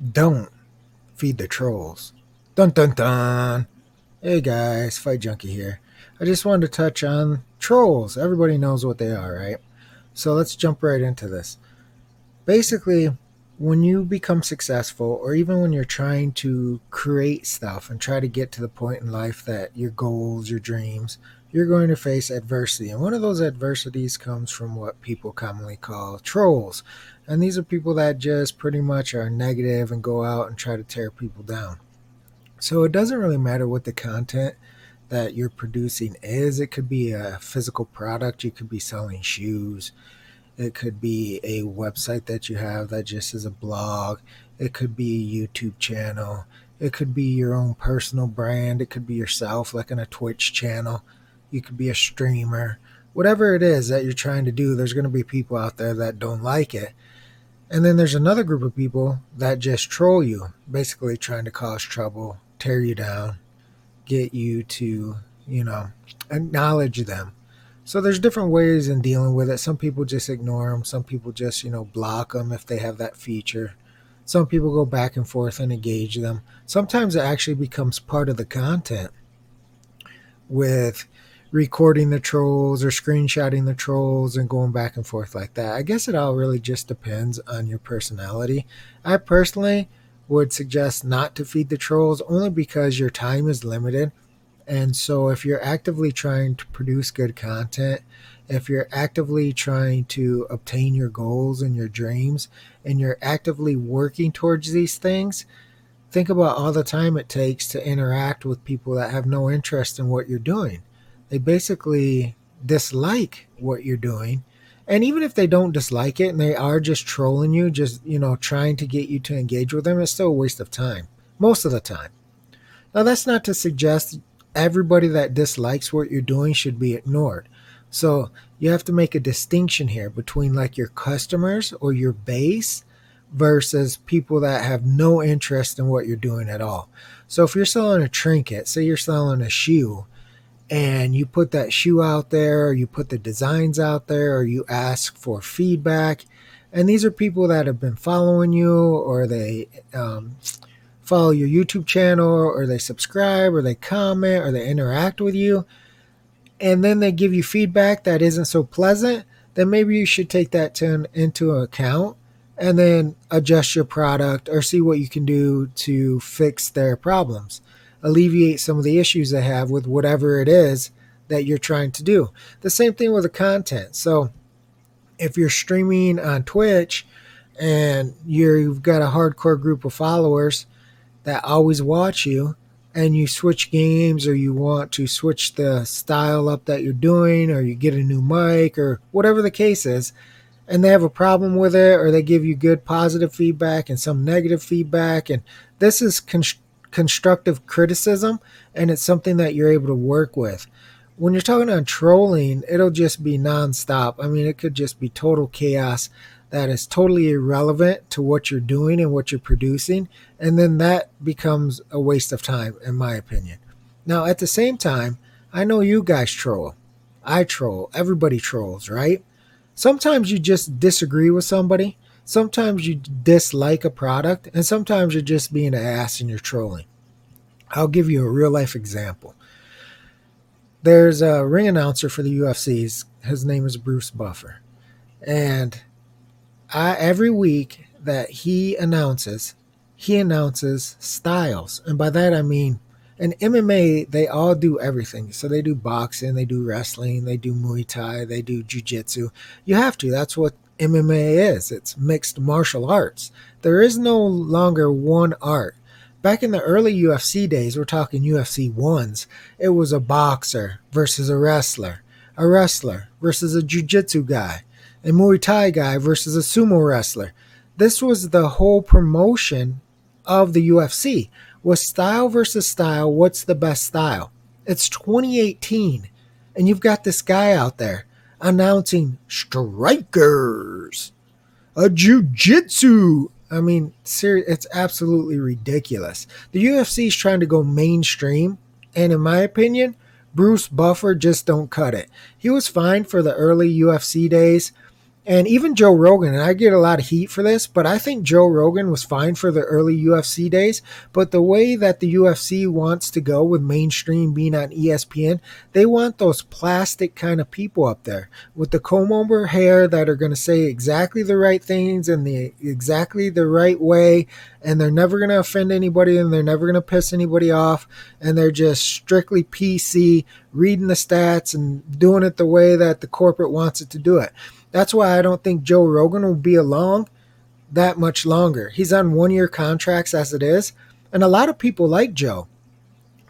don't feed the trolls. Dun dun dun. Hey guys, Fight Junkie here. I just wanted to touch on trolls. Everybody knows what they are, right? So let's jump right into this. Basically, when you become successful, or even when you're trying to create stuff and try to get to the point in life that your goals, your dreams, you're going to face adversity. And one of those adversities comes from what people commonly call trolls. And these are people that just pretty much are negative and go out and try to tear people down. So it doesn't really matter what the content that you're producing is. It could be a physical product, you could be selling shoes, it could be a website that you have that just is a blog, it could be a YouTube channel, it could be your own personal brand, it could be yourself, like on a Twitch channel, you could be a streamer. Whatever it is that you're trying to do, there's going to be people out there that don't like it. And then there's another group of people that just troll you, basically trying to cause trouble, tear you down, get you to, you know, acknowledge them. So there's different ways in dealing with it. Some people just ignore them. Some people just, you know, block them if they have that feature. Some people go back and forth and engage them. Sometimes it actually becomes part of the content with recording the trolls or screenshotting the trolls and going back and forth like that. I guess it all really just depends on your personality. I personally would suggest not to feed the trolls only because your time is limited. And so, if you're actively trying to produce good content, if you're actively trying to obtain your goals and your dreams, and you're actively working towards these things, think about all the time it takes to interact with people that have no interest in what you're doing. They basically dislike what you're doing and even if they don't dislike it and they are just trolling you, just, you know, trying to get you to engage with them, it's still a waste of time. Most of the time. Now, that's not to suggest everybody that dislikes what you're doing should be ignored. So you have to make a distinction here between like your customers or your base versus people that have no interest in what you're doing at all. So if you're selling a trinket, say you're selling a shoe, and you put that shoe out there, you put the designs out there, or you ask for feedback. And these are people that have been following you, or they um, follow your YouTube channel, or they subscribe, or they comment, or they interact with you. And then they give you feedback that isn't so pleasant. Then maybe you should take that to, into account and then adjust your product or see what you can do to fix their problems alleviate some of the issues they have with whatever it is that you're trying to do. The same thing with the content. So if you're streaming on Twitch and you've got a hardcore group of followers that always watch you and you switch games or you want to switch the style up that you're doing or you get a new mic or whatever the case is and they have a problem with it or they give you good positive feedback and some negative feedback and this is constructive criticism and it's something that you're able to work with. When you're talking on trolling, it'll just be nonstop. I mean, it could just be total chaos that is totally irrelevant to what you're doing and what you're producing. And then that becomes a waste of time, in my opinion. Now, at the same time, I know you guys troll. I troll. Everybody trolls, right? Sometimes you just disagree with somebody Sometimes you dislike a product, and sometimes you're just being an ass and you're trolling. I'll give you a real life example. There's a ring announcer for the UFCs. His name is Bruce Buffer. And I, every week that he announces, he announces styles. And by that I mean, in MMA, they all do everything. So they do boxing, they do wrestling, they do Muay Thai, they do Jiu Jitsu. You have to. That's what MMA is. It's mixed martial arts. There is no longer one art. Back in the early UFC days, we're talking UFC ones, it was a boxer versus a wrestler, a wrestler versus a jiu-jitsu guy, a Muay Thai guy versus a sumo wrestler. This was the whole promotion of the UFC. Was style versus style, what's the best style? It's 2018 and you've got this guy out there announcing strikers, a jujitsu. I mean, ser- it's absolutely ridiculous. The UFC is trying to go mainstream, and in my opinion, Bruce Buffer just don't cut it. He was fine for the early UFC days, And even Joe Rogan, and I get a lot of heat for this, but I think Joe Rogan was fine for the early UFC days. But the way that the UFC wants to go with mainstream being on ESPN, they want those plastic kind of people up there with the comb over hair that are going to say exactly the right things and the exactly the right way. And they're never going to offend anybody and they're never going to piss anybody off. And they're just strictly PC, reading the stats and doing it the way that the corporate wants it to do it. That's why I don't think Joe Rogan will be along that much longer. He's on one year contracts as it is. And a lot of people like Joe.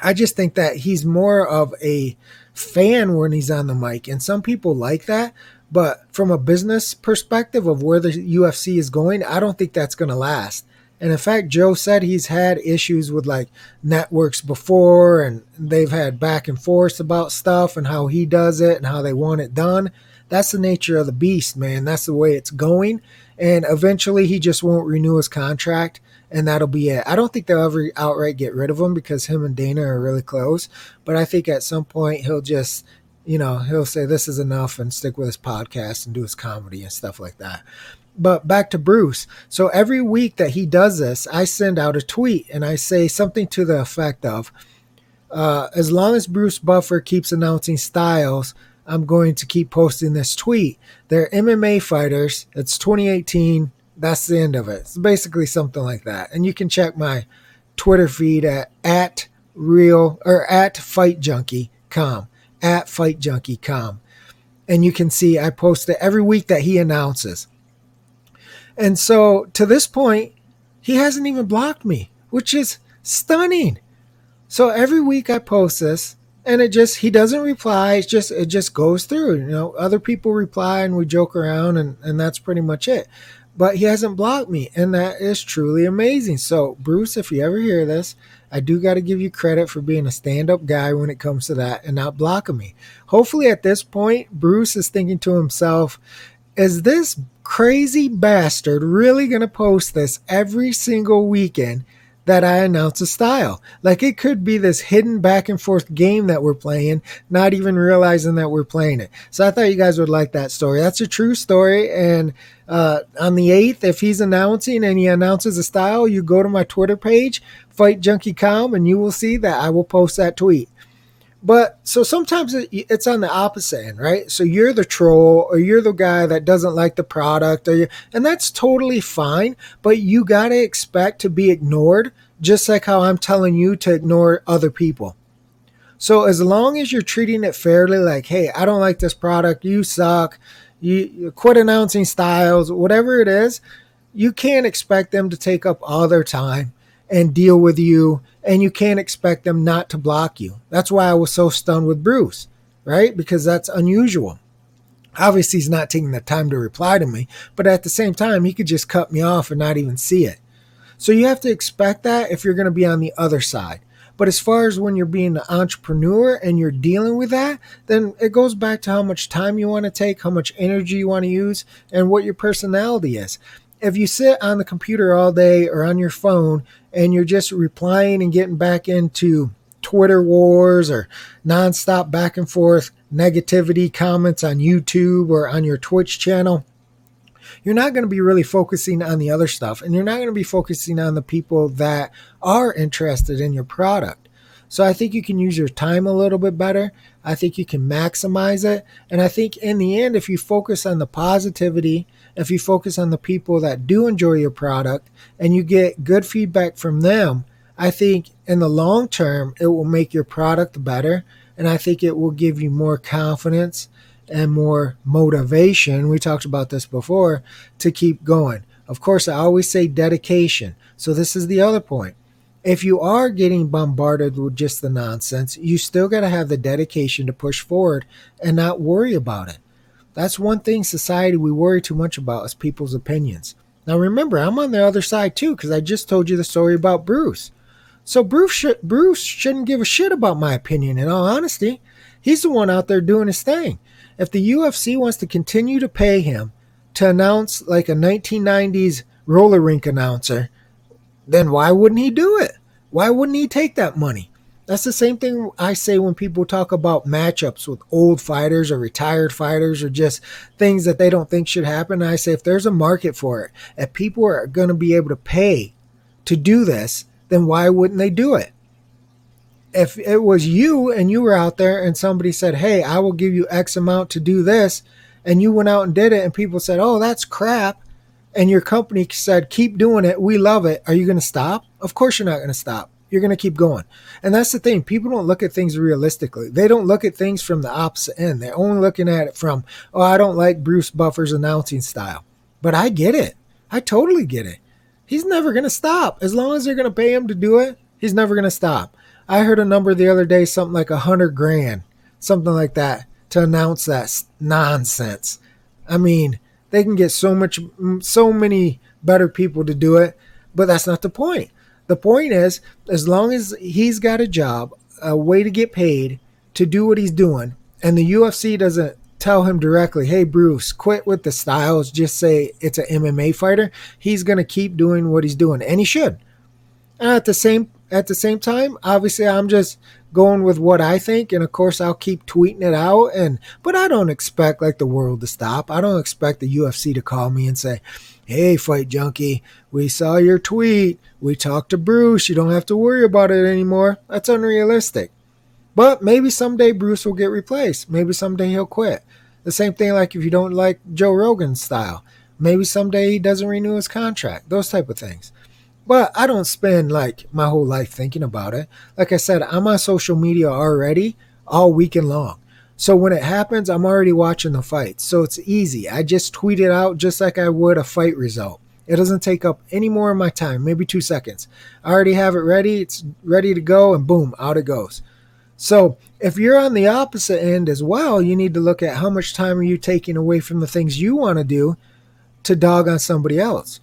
I just think that he's more of a fan when he's on the mic. And some people like that. But from a business perspective of where the UFC is going, I don't think that's going to last. And in fact, Joe said he's had issues with like networks before and they've had back and forth about stuff and how he does it and how they want it done that's the nature of the beast, man. That's the way it's going. And eventually he just won't renew his contract and that'll be it. I don't think they'll ever outright get rid of him because him and Dana are really close. But I think at some point he'll just, you know, he'll say this is enough and stick with his podcast and do his comedy and stuff like that. But back to Bruce. So every week that he does this, I send out a tweet and I say something to the effect of, uh, as long as Bruce Buffer keeps announcing styles, I'm going to keep posting this tweet. They're MMA fighters. It's 2018. That's the end of it. It's basically something like that. And you can check my Twitter feed at at real or at fight junkie com at fight junkie com. And you can see I post it every week that he announces. And so to this point, he hasn't even blocked me, which is stunning. So every week I post this and it just he doesn't reply. It's just it just goes through you know other people reply and we joke around and and that's pretty much it. But he hasn't blocked me and that is truly amazing. So bruce if you ever hear this i do got to give you credit for being a stand-up guy when it comes to that and not blocking me. Hopefully at this point bruce is thinking to himself is this crazy bastard really going to post this every single weekend that I announce a style. Like it could be this hidden back and forth game that we're playing, not even realizing that we're playing it. So I thought you guys would like that story. That's a true story. And uh, on the 8th, if he's announcing and he announces a style, you go to my Twitter page, Fight Junkie Com, and you will see that I will post that tweet. But so sometimes it's on the opposite end, right? So you're the troll or you're the guy that doesn't like the product or you, and that's totally fine, but you got to expect to be ignored just like how I'm telling you to ignore other people. So as long as you're treating it fairly like, "Hey, I don't like this product, you suck. You, you quit announcing styles, whatever it is, you can't expect them to take up all their time and deal with you and you can't expect them not to block you. That's why I was so stunned with Bruce, right? Because that's unusual. Obviously, he's not taking the time to reply to me, but at the same time, he could just cut me off and not even see it. So you have to expect that if you're going to be on the other side. But as far as when you're being an entrepreneur and you're dealing with that, then it goes back to how much time you want to take, how much energy you want to use, and what your personality is if you sit on the computer all day or on your phone and you're just replying and getting back into Twitter wars or nonstop back and forth negativity comments on YouTube or on your Twitch channel, you're not going to be really focusing on the other stuff and you're not going to be focusing on the people that are interested in your product. So I think you can use your time a little bit better. I think you can maximize it. And I think in the end, if you focus on the positivity if you focus on the people that do enjoy your product and you get good feedback from them, I think in the long term, it will make your product better. And I think it will give you more confidence and more motivation. We talked about this before to keep going. Of course, I always say dedication. So, this is the other point. If you are getting bombarded with just the nonsense, you still got to have the dedication to push forward and not worry about it. That's one thing society we worry too much about is people's opinions. Now remember, I'm on the other side too because I just told you the story about Bruce. So Bruce should, Bruce shouldn't give a shit about my opinion. In all honesty, he's the one out there doing his thing. If the UFC wants to continue to pay him to announce like a 1990s roller rink announcer, then why wouldn't he do it? Why wouldn't he take that money? That's the same thing I say when people talk about matchups with old fighters or retired fighters or just things that they don't think should happen. I say if there's a market for it, if people are going to be able to pay to do this, then why wouldn't they do it? If it was you and you were out there and somebody said, Hey, I will give you X amount to do this, and you went out and did it, and people said, Oh, that's crap, and your company said, Keep doing it, we love it, are you going to stop? Of course, you're not going to stop you're going to keep going. And that's the thing. People don't look at things realistically. They don't look at things from the opposite end. They're only looking at it from, oh, I don't like Bruce Buffer's announcing style. But I get it. I totally get it. He's never going to stop. As long as they're going to pay him to do it, he's never going to stop. I heard a number the other day, something like a hundred grand, something like that, to announce that nonsense. I mean, they can get so much, so many better people to do it, but that's not the point the point is, as long as he's got a job, a way to get paid to do what he's doing, and the UFC doesn't tell him directly, hey, Bruce, quit with the styles, just say it's an MMA fighter, he's going to keep doing what he's doing. And he should. And at the same at the same time, obviously I'm just going with what I think and of course I'll keep tweeting it out and but I don't expect like the world to stop. I don't expect the UFC to call me and say, Hey, Fight Junkie, we saw your tweet. We talked to Bruce. You don't have to worry about it anymore. That's unrealistic. But maybe someday Bruce will get replaced. Maybe someday he'll quit. The same thing like if you don't like Joe Rogan's style. Maybe someday he doesn't renew his contract. Those type of things. But I don't spend like my whole life thinking about it. Like I said, I'm on social media already all weekend long. So when it happens, I'm already watching the fight. So it's easy. I just tweet it out just like I would a fight result. It doesn't take up any more of my time, maybe two seconds. I already have it ready. It's ready to go, and boom, out it goes. So if you're on the opposite end as well, you need to look at how much time are you taking away from the things you want to do to dog on somebody else.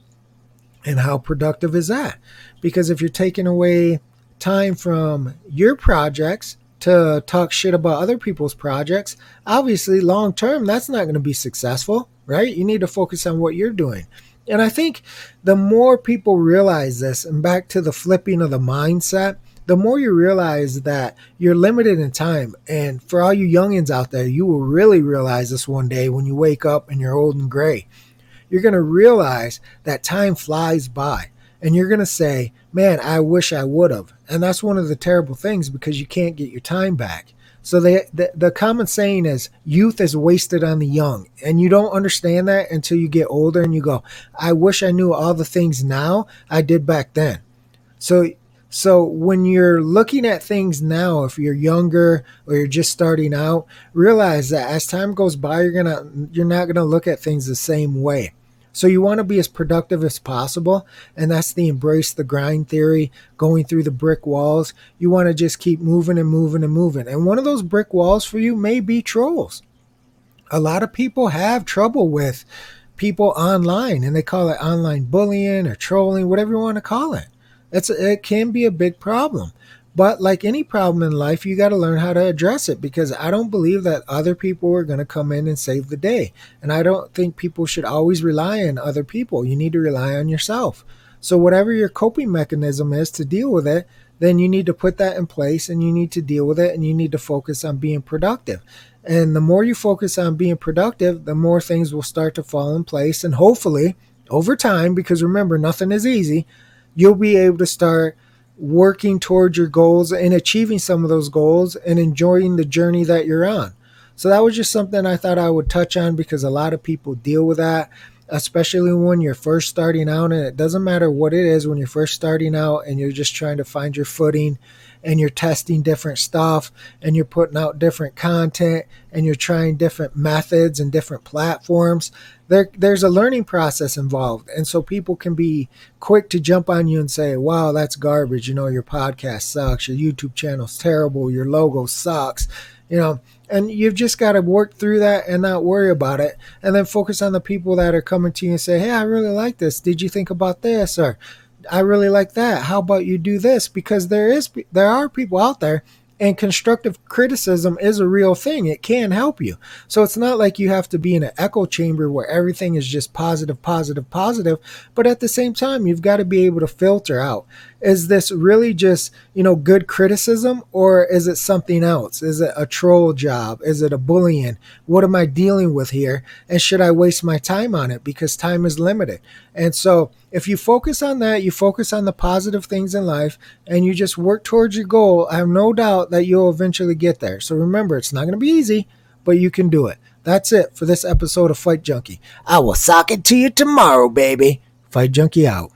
And how productive is that? Because if you're taking away time from your projects to talk shit about other people's projects, obviously, long term, that's not going to be successful, right? You need to focus on what you're doing. And I think the more people realize this, and back to the flipping of the mindset, the more you realize that you're limited in time. And for all you youngins out there, you will really realize this one day when you wake up and you're old and gray. You're going to realize that time flies by and you're going to say, man, I wish I would have. And that's one of the terrible things because you can't get your time back. So the, the, the common saying is youth is wasted on the young, and you don't understand that until you get older and you go, I wish I knew all the things now I did back then. So so when you're looking at things now, if you're younger or you're just starting out, realize that as time goes by, you're gonna you're not gonna look at things the same way. So you want to be as productive as possible, and that's the embrace the grind theory, going through the brick walls. You want to just keep moving and moving and moving. And one of those brick walls for you may be trolls. A lot of people have trouble with people online, and they call it online bullying or trolling, whatever you want to call it. It's it can be a big problem. But like any problem in life, you got to learn how to address it because I don't believe that other people are going to come in and save the day. And I don't think people should always rely on other people. You need to rely on yourself. So, whatever your coping mechanism is to deal with it, then you need to put that in place and you need to deal with it and you need to focus on being productive. And the more you focus on being productive, the more things will start to fall in place. And hopefully, over time, because remember, nothing is easy, you'll be able to start working towards your goals and achieving some of those goals and enjoying the journey that you're on. So that was just something I thought I would touch on because a lot of people deal with that, especially when you're first starting out. And it doesn't matter what it is when you're first starting out and you're just trying to find your footing and you're testing different stuff and you're putting out different content and you're trying different methods and different platforms there there's a learning process involved. And so people can be quick to jump on you and say wow that's garbage. You know your podcast sucks. Your youtube channel's terrible. Your logo sucks. You know and you've just got to work through that and not worry about it. And then focus on the people that are coming to you and say hey i really like this. Did you think about this? Or I really like that. How about you do this? Because there is there are people out there And constructive criticism is a real thing. It can help you. So it's not like you have to be in an echo chamber where everything is just positive, positive, positive. But at the same time, you've got to be able to filter out is this really just, you know, good criticism or is it something else? Is it a troll job? Is it a bullying? What am I dealing with here? And should I waste my time on it because time is limited? And so if you focus on that, you focus on the positive things in life and you just work towards your goal, I have no doubt that you'll eventually get there. So remember, it's not going to be easy, but you can do it. That's it for this episode of Fight Junkie. I will sock it to you tomorrow, baby. Fight Junkie out.